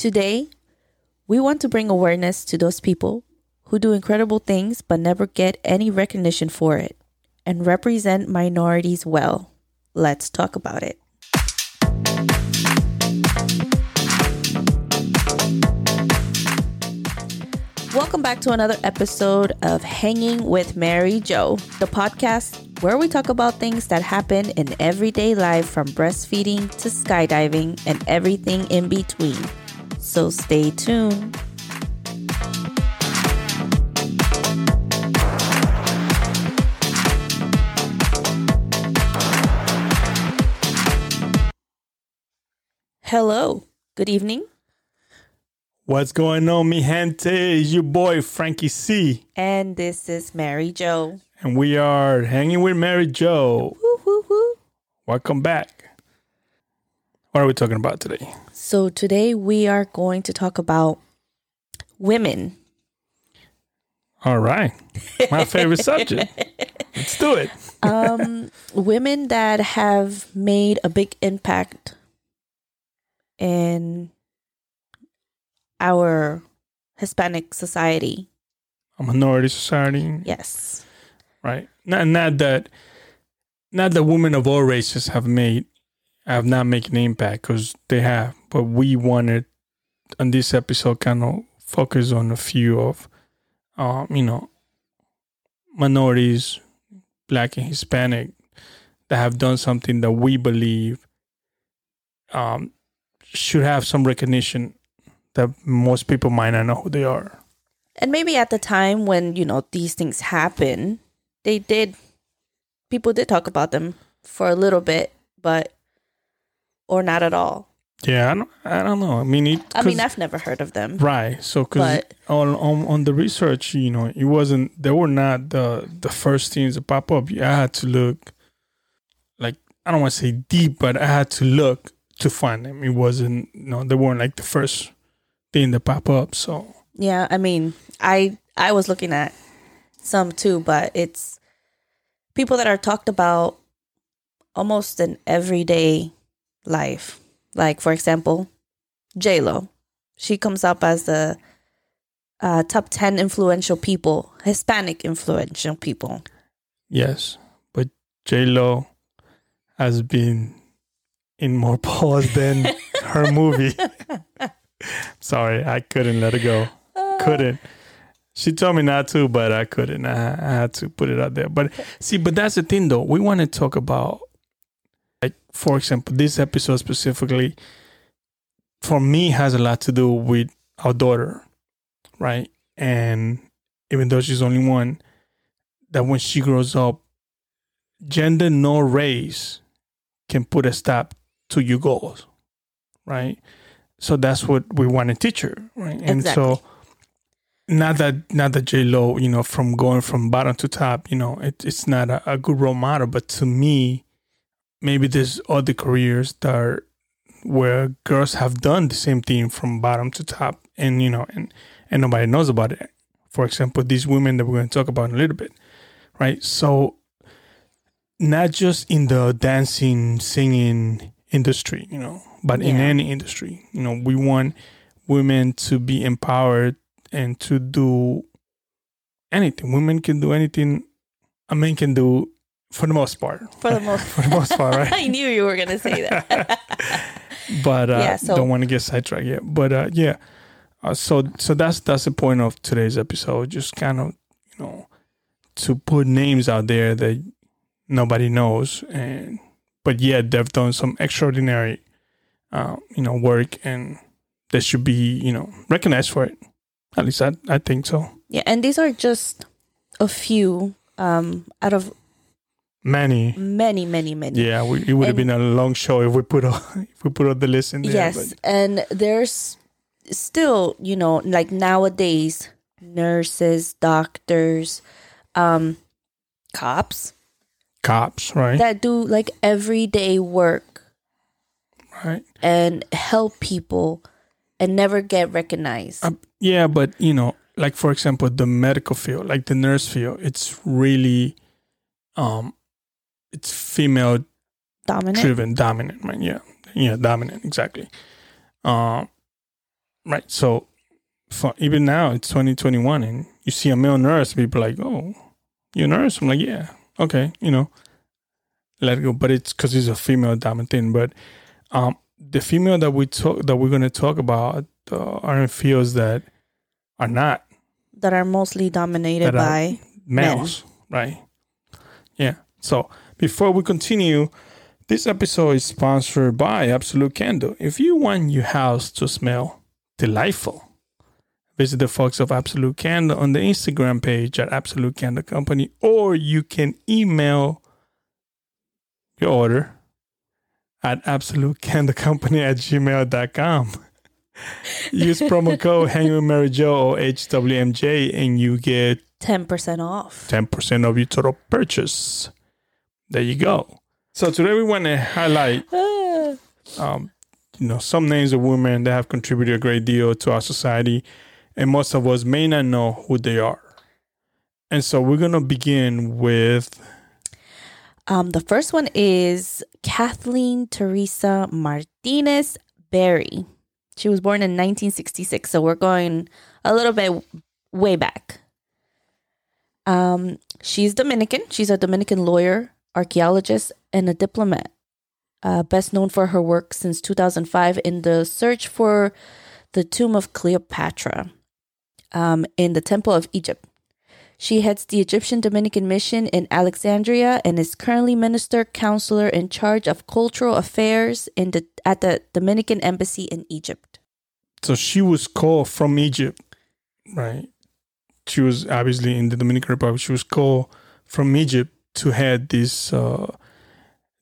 Today, we want to bring awareness to those people who do incredible things but never get any recognition for it and represent minorities well. Let's talk about it. Welcome back to another episode of Hanging with Mary Jo, the podcast where we talk about things that happen in everyday life from breastfeeding to skydiving and everything in between. So stay tuned. Hello, good evening. What's going on, mi gente? It's your boy Frankie C, And this is Mary Jo. and we are hanging with Mary Jo. Woo, woo, woo. Welcome back. What are we talking about today? So today we are going to talk about women. All right, my favorite subject. Let's do it. Um, women that have made a big impact in our Hispanic society. A minority society, Yes. right? Not not that, not that women of all races have made, have not made an impact because they have. But we wanted on this episode kind of focus on a few of, um, you know, minorities, black and Hispanic, that have done something that we believe um, should have some recognition that most people might not know who they are. And maybe at the time when, you know, these things happen, they did people did talk about them for a little bit, but or not at all. Yeah, I don't, I don't know. I mean, it, I mean, I've never heard of them. right. So, because on, on on the research, you know, it wasn't. They were not the the first things to pop up. I had to look, like I don't want to say deep, but I had to look to find them. It wasn't. You know, they weren't like the first thing to pop up. So, Yeah, I mean, I I was looking at some too, but it's people that are talked about almost in everyday life. Like for example, J Lo, she comes up as the uh, top ten influential people, Hispanic influential people. yes, but J Lo has been in more pause than her movie. Sorry, I couldn't let it go. couldn't. She told me not to, but I couldn't. I, I had to put it out there. But see, but that's the thing, though. We want to talk about, like, for example, this episode specifically, for me, has a lot to do with our daughter, right? And even though she's only one, that when she grows up, gender nor race can put a stop to your goals, right? So that's what we want to teach her, right? And so not that not that J Lo, you know, from going from bottom to top, you know, it, it's not a, a good role model. But to me, maybe there's other careers that are where girls have done the same thing from bottom to top, and you know, and and nobody knows about it. For example, these women that we're going to talk about in a little bit, right? So, not just in the dancing, singing industry, you know, but in any industry, you know, we want women to be empowered and to do anything. Women can do anything a man can do for the most part. For the most for the most part, right? I knew you were gonna say that. but uh, Yeah, so- don't want to get sidetracked yet. But uh, yeah, uh, so so that's that's the point of today's episode. Just kind of you know to put names out there that nobody knows, and but yet they've done some extraordinary uh, you know work, and they should be you know recognized for it. At least I I think so. yeah, and these are just a few um, out of Many. many, many, many. Yeah, we, it would have been a long show if we put all, if we put all the list in there. yes, but- and there's still, you know, like nowadays, nurses, doctors, um, cops cops, right? that do like everyday work right. and help people and never get recognized. Yeah, but you know, like for example, the medical field, like the nurse field, it's really, um, it's female Dominant. driven, dominant, right? Yeah, yeah, dominant, exactly. Um, right. So, for, even now it's 2021, and you see a male nurse, people are like, "Oh, you a nurse?" I'm like, "Yeah, okay," you know, let it go. But it's because it's a female dominant thing. But um, the female that we talk that we're going to talk about uh, are in fields that are not that are mostly dominated That are- by males, right? Yeah. So before we continue, this episode is sponsored by Absolute Candle. If you want your house to smell delightful, visit the folks of Absolute Candle on the Instagram page at Absolute Candle Company, or you can email your order at absolutecandlecompany at gmail.com. Use promo code Hang with Mary Jo or HWMJ and you get ten percent off. 10% of your total purchase. There you go. So today we want to highlight, Ah. um, you know, some names of women that have contributed a great deal to our society, and most of us may not know who they are. And so we're gonna begin with Um, the first one is Kathleen Teresa Martinez Berry. She was born in 1966, so we're going a little bit way back. Um, she's Dominican. She's a Dominican lawyer, archaeologist, and a diplomat. Uh, best known for her work since 2005 in the search for the tomb of Cleopatra um, in the Temple of Egypt. She heads the Egyptian Dominican mission in Alexandria and is currently minister counselor in charge of cultural affairs in the at the Dominican embassy in Egypt. so she was called from Egypt, right? She was obviously in the Dominican Republic. She was called from Egypt to head this uh,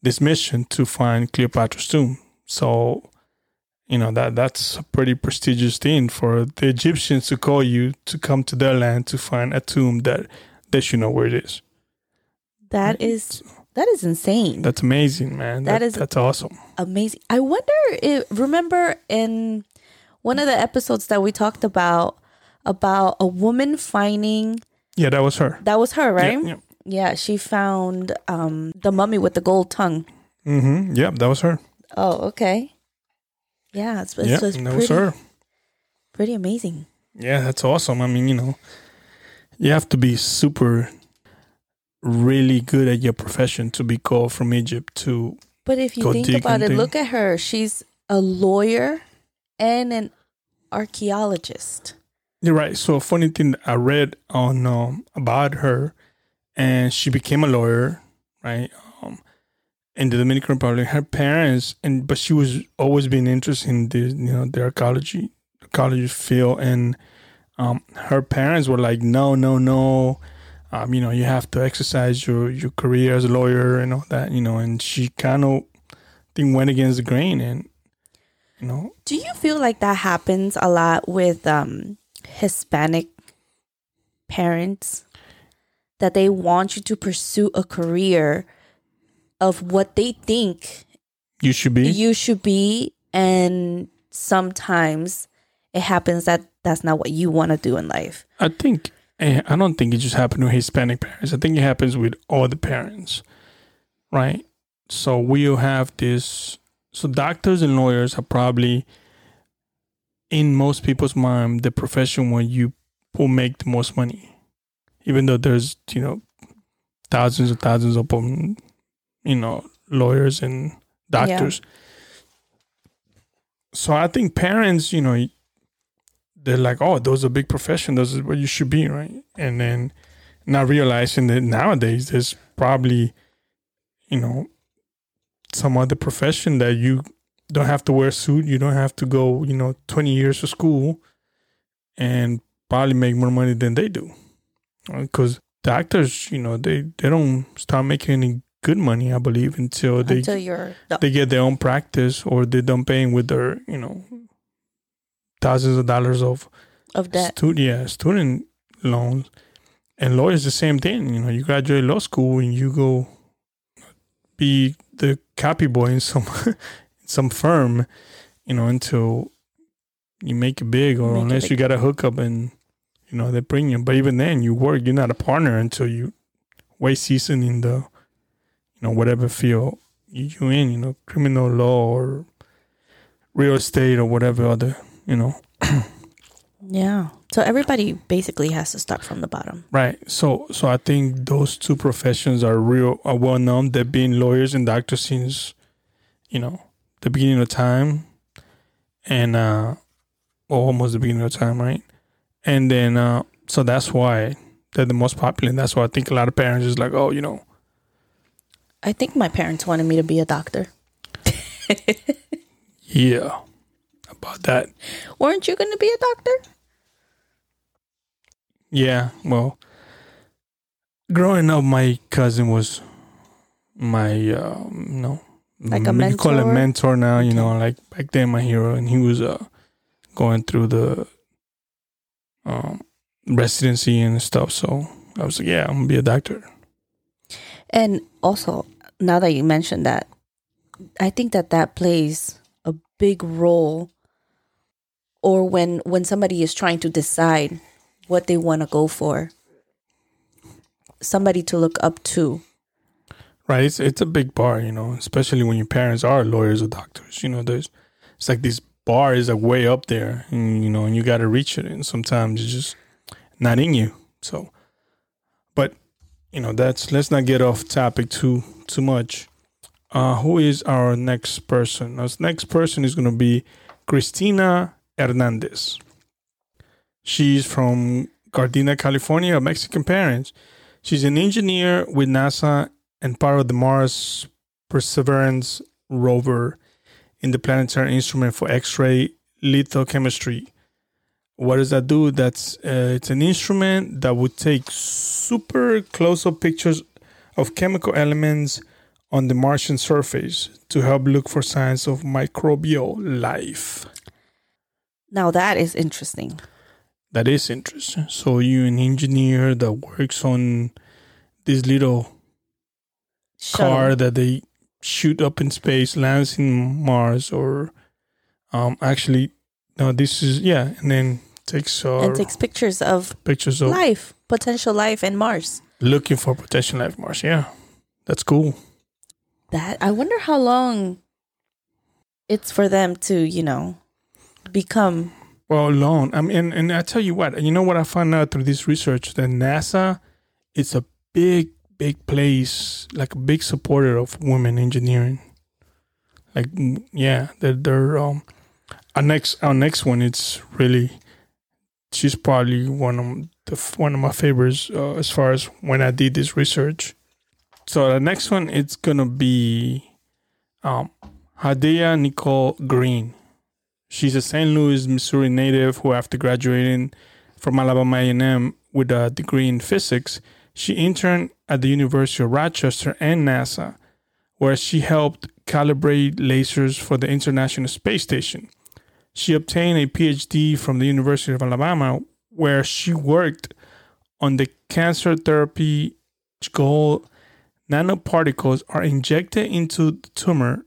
this mission to find Cleopatra's tomb. So, you know that that's a pretty prestigious thing for the Egyptians to call you to come to their land to find a tomb that they should know where it is. That is that is insane. That's amazing, man. That That is is- that's awesome. amazing. I wonder if remember in one of the episodes that we talked about about a woman finding Yeah, that was her. that was her, right? Yeah, Yeah, she found um the mummy with the gold tongue. yeah. hmm yeah that was her. Oh, okay. Yeah, it's, it's, yeah, it's that pretty, was her. pretty amazing. Yeah, that's awesome. I mean, you know, you have to be super, really good at your profession to be called from Egypt to. But if you think about it, thing. look at her. She's a lawyer and an archaeologist. You're right. So, a funny thing I read on um, about her, and she became a lawyer, right? Um, in the Dominican Republic, her parents, and but she was always been interested in the you know the archaeology, archaeology field, and um, her parents were like, no, no, no, um, you know, you have to exercise your your career as a lawyer and all that, you know, and she kind of thing went against the grain, and you know, Do you feel like that happens a lot with um, Hispanic parents? That they want you to pursue a career of what they think you should be. you should be, and sometimes it happens that that's not what you want to do in life. I think eh, I don't think it just happened to Hispanic parents. I think it happens with all the parents, right? So we'll have this. So doctors and lawyers are probably, in most people's mind, the profession where you will make the most money, even though there's you know thousands and thousands of um, you know lawyers and doctors. So I think parents, you know, they're like, oh, those are big profession. Those is what you should be, right? And then not realizing that nowadays there's probably, you know, some other profession that you don't have to wear a suit. You don't have to go, you know, 20 years to school and probably make more money than they do. Because doctors, you know, they, they don't start making any good money, I believe, until they Until you're they get their own practice or they don't paying with their, you know, thousands of dollars of of debt. Student, yeah, student loans. And lawyers the same thing. You know, you graduate law school and you go be the copy boy in some some firm, you know, until you make it big or Make unless big. you got a hookup and you know they bring you. But even then, you work. You're not a partner until you way season in the you know whatever field you in. You know, criminal law or real estate or whatever other you know Yeah. So everybody basically has to start from the bottom. Right. So so I think those two professions are real are well known. They've been lawyers and doctors since, you know, the beginning of time. And uh or almost the beginning of time, right? And then uh so that's why they're the most popular and that's why I think a lot of parents is like, oh, you know, I think my parents wanted me to be a doctor. yeah. About that. Weren't you going to be a doctor? Yeah, well, growing up, my cousin was my, uh, you know, Like a mentor. you call it mentor? now. You Okay. know, like back then, my hero, and he was uh, going through the um, residency and stuff. So I was like, yeah, I'm gonna be a doctor. And also, now that you mentioned that, I think that that plays a big role or when when somebody is trying to decide what they want to go for. Somebody to look up to. Right? It's it's a big bar, you know, especially when your parents are lawyers or doctors. You know, there's it's like this bar is like way up there, and you know, and you got to reach it, and sometimes it's just not in you. So, but you know, that's let's not get off topic too too much. Uh, who is our next person? Our next person is going to be Cristina Hernandez. She's from Gardena, California, of Mexican parents. She's an engineer with NASA and part of the Mars Perseverance rover in the planetary instrument for X-ray lithochemistry. What does that do? That's uh, it's an instrument that would take super close-up pictures of chemical elements on the Martian surface to help look for signs of microbial life. Now that is interesting. That is interesting. So you an engineer that works on this little Shuttle. car that they shoot up in space, lands in Mars, or um actually no, this is yeah, and then takes uh, and takes pictures of pictures of life, potential life in Mars. looking for potential life Mars. Yeah, that's cool. That I wonder how long it's for them to, you know, become Well, long. I mean, and, and I tell you what, you know what I found out through this research that NASA it's a big, big place, like a big supporter of women engineering. Like, mm, yeah, they're, they're um, our next, our next one, it's really, she's probably one of the one of my favorites uh, as far as when I did this research. So the next one, it's gonna be, um, Hadiyah-Nicole Green. She's a St. Louis, Missouri native who, after graduating from Alabama A&M with a degree in physics, she interned at the University of Rochester and NASA, where she helped calibrate lasers for the International Space Station. She obtained a PhD from the University of Alabama, where she worked on the cancer therapy goal. Nanoparticles are injected into the tumor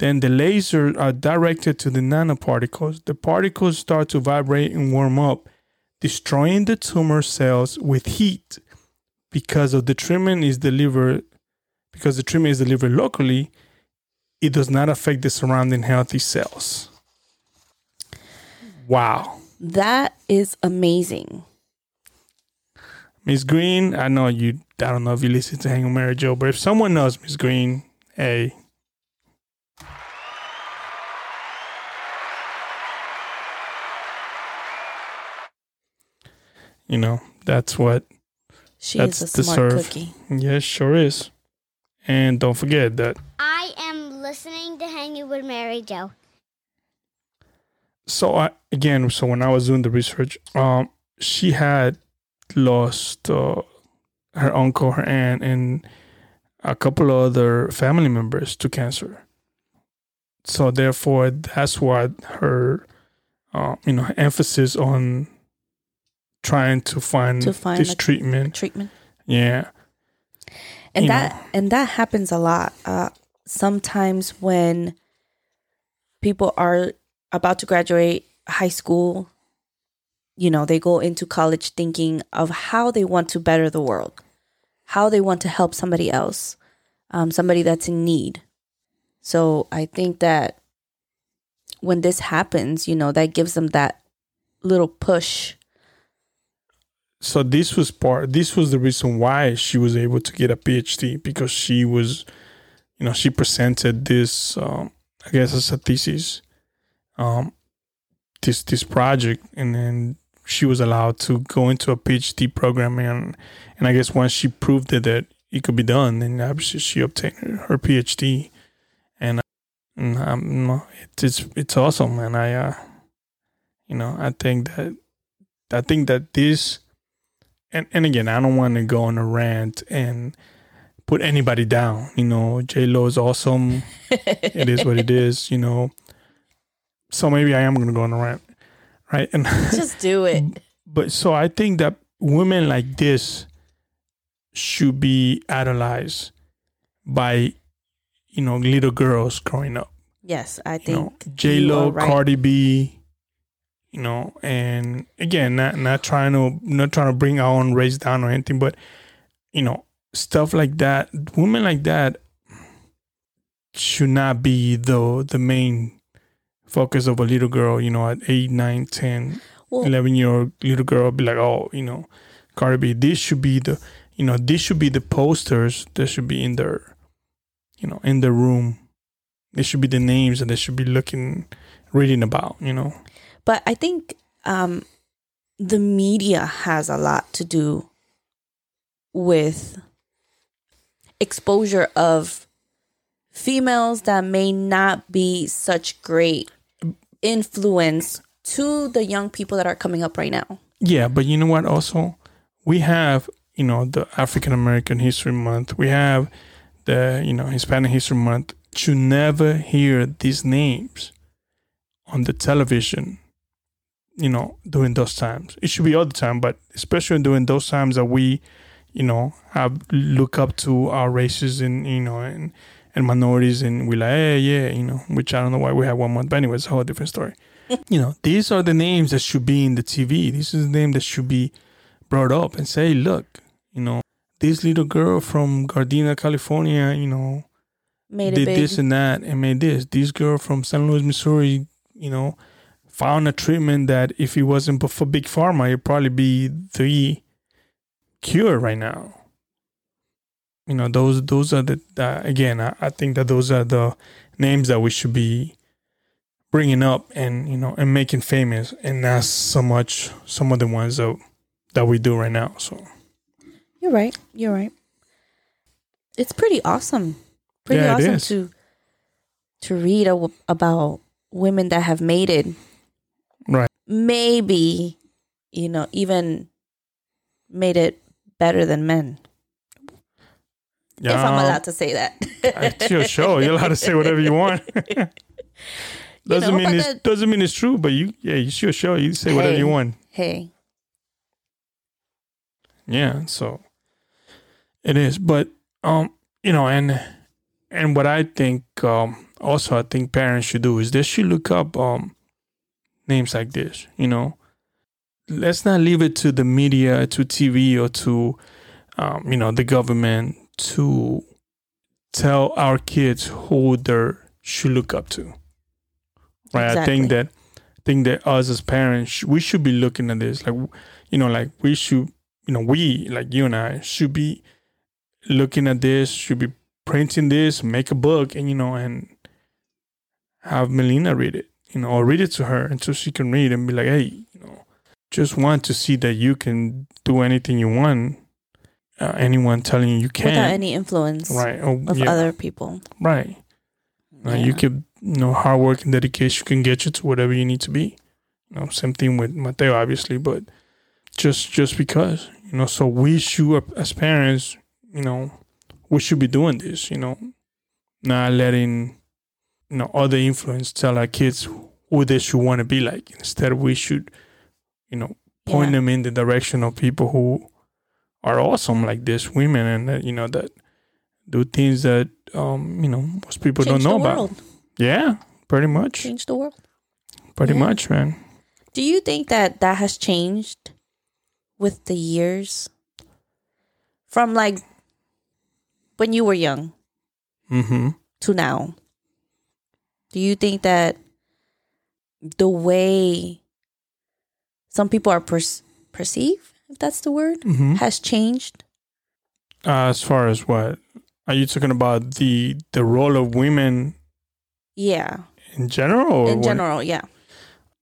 then the lasers are directed to the nanoparticles. The particles start to vibrate and warm up, destroying the tumor cells with heat. Because of the treatment is delivered, because the treatment is delivered locally, it does not affect the surrounding healthy cells. Wow. that is amazing. Miss Green, I know you I don't know if you listen to Hang with Mary Jo, but if someone knows Miss Green, hey, you know, that's what She That's is a smart deserved. cookie. yes, sure is. And don't forget that I am listening to Hanging with Mary Jo. so I, again, so when I was doing the research, um, she had lost uh, her uncle, her aunt, and a couple of other family members to cancer. So therefore, that's why her, uh, you know, emphasis on trying to find, To find this a- treatment. Treatment. Yeah, and you that know. and that happens a lot uh sometimes when people are about to graduate high school you know they go into college thinking of how they want to better the world how they want to help somebody else um, somebody that's in need so i think that when this happens, you know, that gives them that little push. So this was part this was the reason why she was able to get a phd because she was you know she presented this um i guess as a thesis um this this project and then she was allowed to go into a phd program and and i guess once she proved it that it could be done then obviously she obtained her, phd and, and um, it's it's it's awesome and i uh you know i think that i think that this and and again, I don't want to go on a rant and put anybody down. You know, J Lo is awesome. it is what it is. You know, so maybe I am going to go on a rant, right? And Just do it. but so I think that women like this should be idolized by you know little girls growing up. Yes, I think J Lo, right. Cardi B, you know, and again, not not trying to not trying to bring our own race down or anything, but you know, stuff like that, women like that should not be the the main focus of a little girl, you know, at 8, 9, 10, Well- 11 year old little girl be like, oh, you know, Cardi B, this should be the, you know, this should be the posters that should be in their, you know, in the room. They should be the names that they should be looking, reading about, you know. But I think um, the media has a lot to do with exposure of females that may not be such great influence to the young people that are coming up right now. Yeah, but you know what? Also, we have you know the African American History Month. We have the you know Hispanic History Month. You never hear these names on the television. You know, during those times, it should be all the time, but especially during those times that we, you know, have look up to our races and you know and and minorities, and we like, hey, yeah, you know, which I don't know why we have one month, but anyway, it's a whole different story you know, these are the names that should be in the TV. This is the name that should be brought up and say, look, you know, this little girl from Gardena, California, you know, Made did big. this and that and made this. This girl from St. Louis, Missouri, you know, found a treatment that if it wasn't for big pharma, it'd probably be the cure right now. You know, those those are the uh, again. I, I think that those are the names that we should be bringing up and you know and making famous, and not so much some of the ones that that we do right now. So You're right. You're right. It's pretty awesome. Pretty Yeah, awesome to to read a, about women that have made it. Maybe, you know, even made it better than men. If I'm allowed to say that. it's your show. You're allowed to say whatever you want. doesn't know, mean it's that- doesn't mean it's true, but you yeah, it's your show. You say whatever you want. hey, Yeah, so it is. But um, you know, and and what I think um also I think parents should do is they should look up um names like this, you know. Let's not leave it to the media, to TV or to um, you know, the government to tell our kids who they should look up to. Right. I think that I think that us as parents we should be looking at this like you know like we should you know we like you and I should be looking at this should be printing this make a book and you know and have Melina read it you know or read it to her until she can read and be like hey you know just want to see that you can do anything you want uh, anyone telling you you can't without any influence right oh, of yeah, other people. right uh, you could, you know, hard work and dedication can get you to whatever you need to be. You know, same thing with Mateo, obviously, but just just because, you know, so we should, as parents, you know, we should be doing this, you know, not letting, you know, other influence tell our kids who they should want to be like. Instead, we should, you know, point Yeah. them in the direction of people who are awesome like this women and that, you know, that do things that, um, you know, most people Change don't know the about. Yeah, pretty much. Change the world. Pretty Yeah. much, man. Do you think that that has changed with the years? From like when you were young Mm-hmm. to now? Do you think that the way some people are per- perceive, if that's the word, hmm has changed. Uh, as far as what are you talking about the the role of women Yeah, in general? Or in what? general, yeah.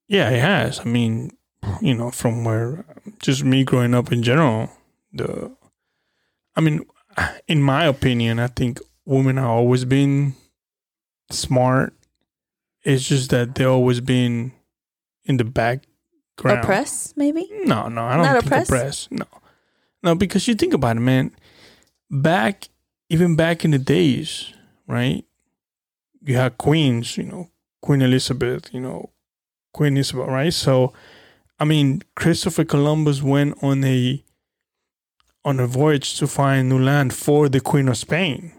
Yeah, it has. I mean, you know, from where just me growing up in general, the I mean, in my opinion, I think women have always been smart. It's just that they're always being in the background. Oppress, maybe. No, no, I don't Not think oppressed? oppressed. No, no, because you think about it, man. Back, even back in the days, right? You had queens, you know, Queen Elizabeth, you know, Queen Isabel, right? So, I mean, Christopher Columbus went on a on a voyage to find new land for the Queen of Spain,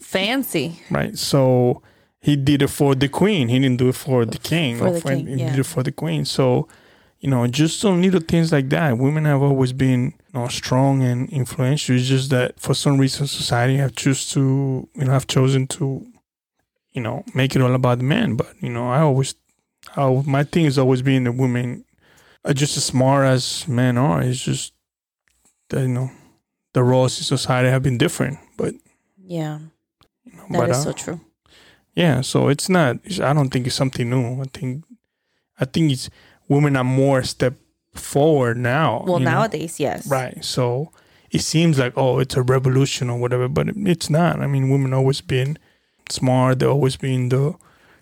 Fancy. right? So he did it for the Queen. He didn't do it for the King. For the for- king, he yeah. did it for the Queen. So you know, just some little things like that. Women have always been you know, strong and influential. It's just that for some reason society have choose to you know have chosen to you know make it all about the men. But you know, I always I, my thing is always being the women are just as smart as men are. It's just that you know the roles in society have been different. But Yeah, you know, that but is uh, so true. Yeah, so it's not. It's, I don't think it's something new. I think, I think it's women are more step forward now. Well, you know? nowadays, yes. right? So it seems like oh, it's a revolution or whatever, but it's not. I mean, women always been smart. They always been the,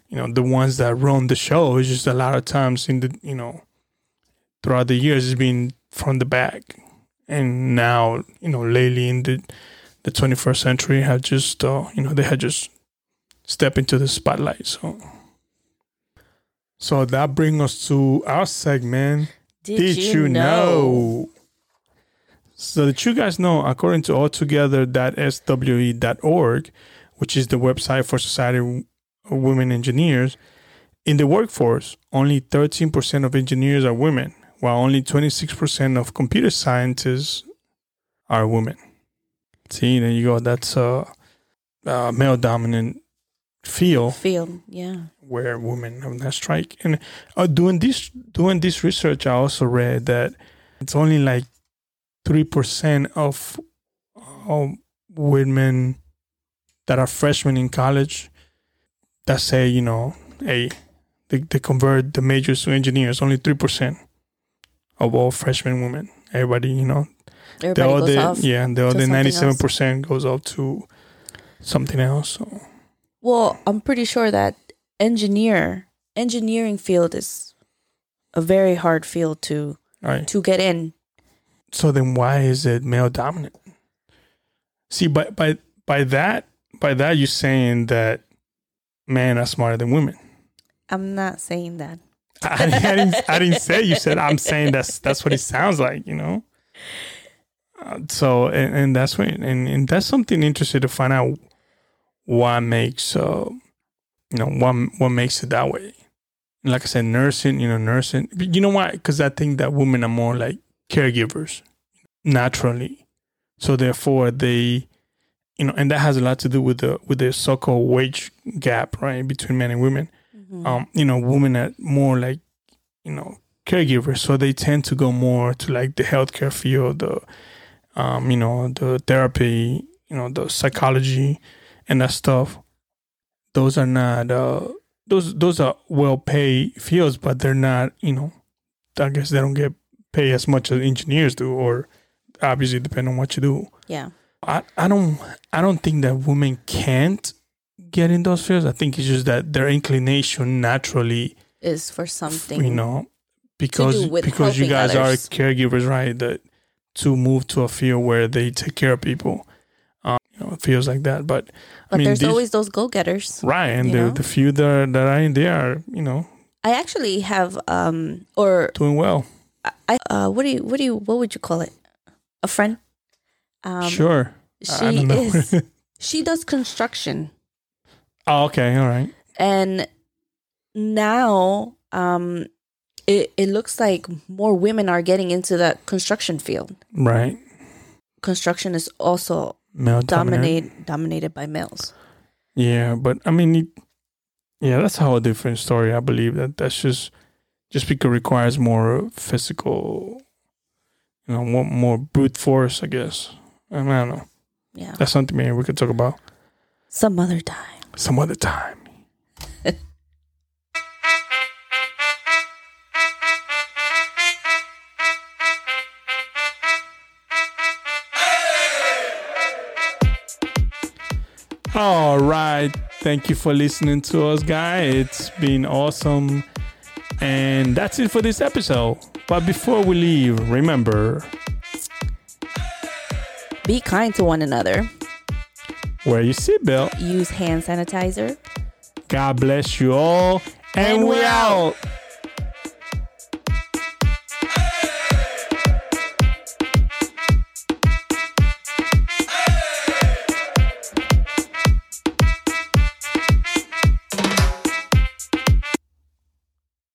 you know, the ones that run the show. It's just a lot of times in the you know, throughout the years, it's been from the back, and now you know, lately in the the 21st century, have just uh, you know, they had just step into the spotlight. So, so that brings us to our segment. Did, you, know? So that you guys know, according to alltogether.swe.org, which is the website for Society of Women Engineers, in the workforce, only 13% of engineers are women, while only 26% of computer scientists are women. See, there you go. That's a, a male dominant field Field, yeah. where women have that strike. And uh, doing this doing this research, I also read that it's only like three percent of um, women that are freshmen in college that say, you know, hey, they, they convert the majors to engineers. Only three percent of all freshman women. Everybody, you know, Everybody the goes other off. yeah, the other ninety seven percent goes up to something else. So. Well, I'm pretty sure that engineer engineering field is a very hard field to right. to get in. So then why is it male dominant? See, by by by that by that you're saying that men are smarter than women. I'm not saying that. I, I didn't I didn't say you said I'm saying that's that's what it sounds like, you know. Uh, so and, and that's what and, and that's something interesting to find out what makes uh you know what what makes it that way. Like I said, nursing, you know, nursing. You know why? Because I think that women are more like caregivers naturally, so therefore they, you know, and that has a lot to do with the with the so-called wage gap, right, between men and women Mhm. um, you know, women are more like, you know, caregivers, so they tend to go more to like the healthcare field, the, um, you know, the therapy, you know, the psychology, and that stuff. Those are not uh, those those are well paid fields, but they're not, you know, I guess they don't get paid as much as engineers do, or obviously depending on what you do. yeah. I, I don't I don't think that women can't get in those fields. I think it's just that their inclination naturally, Is for something you know, because because you guys others. are caregivers, right? That to move to a field where they take care of people, you feels like that. But But mean, there's these- always those go getters. right, and the the few that are, that are in there are you know I actually have um or doing well. I uh what do you what do you what would you call it? A friend? Um sure, I she is she does construction oh, okay, all right. and now um it, it looks like more women are getting into that construction field. Right, Construction is also male dominate dominated by males. Yeah, but I mean, it, Yeah, that's a whole different story. I believe that that's just just because it requires more physical, you know, more, more brute force. I guess. I, mean, I don't know. Yeah. That's something maybe we could talk about Some other time. some other time. All right. Thank you for listening to us, guys. It's been awesome. And that's it for this episode. But before we leave, remember Be kind to one another. wear your seatbelt. Use hand sanitizer. God bless you all. And, And we we're out.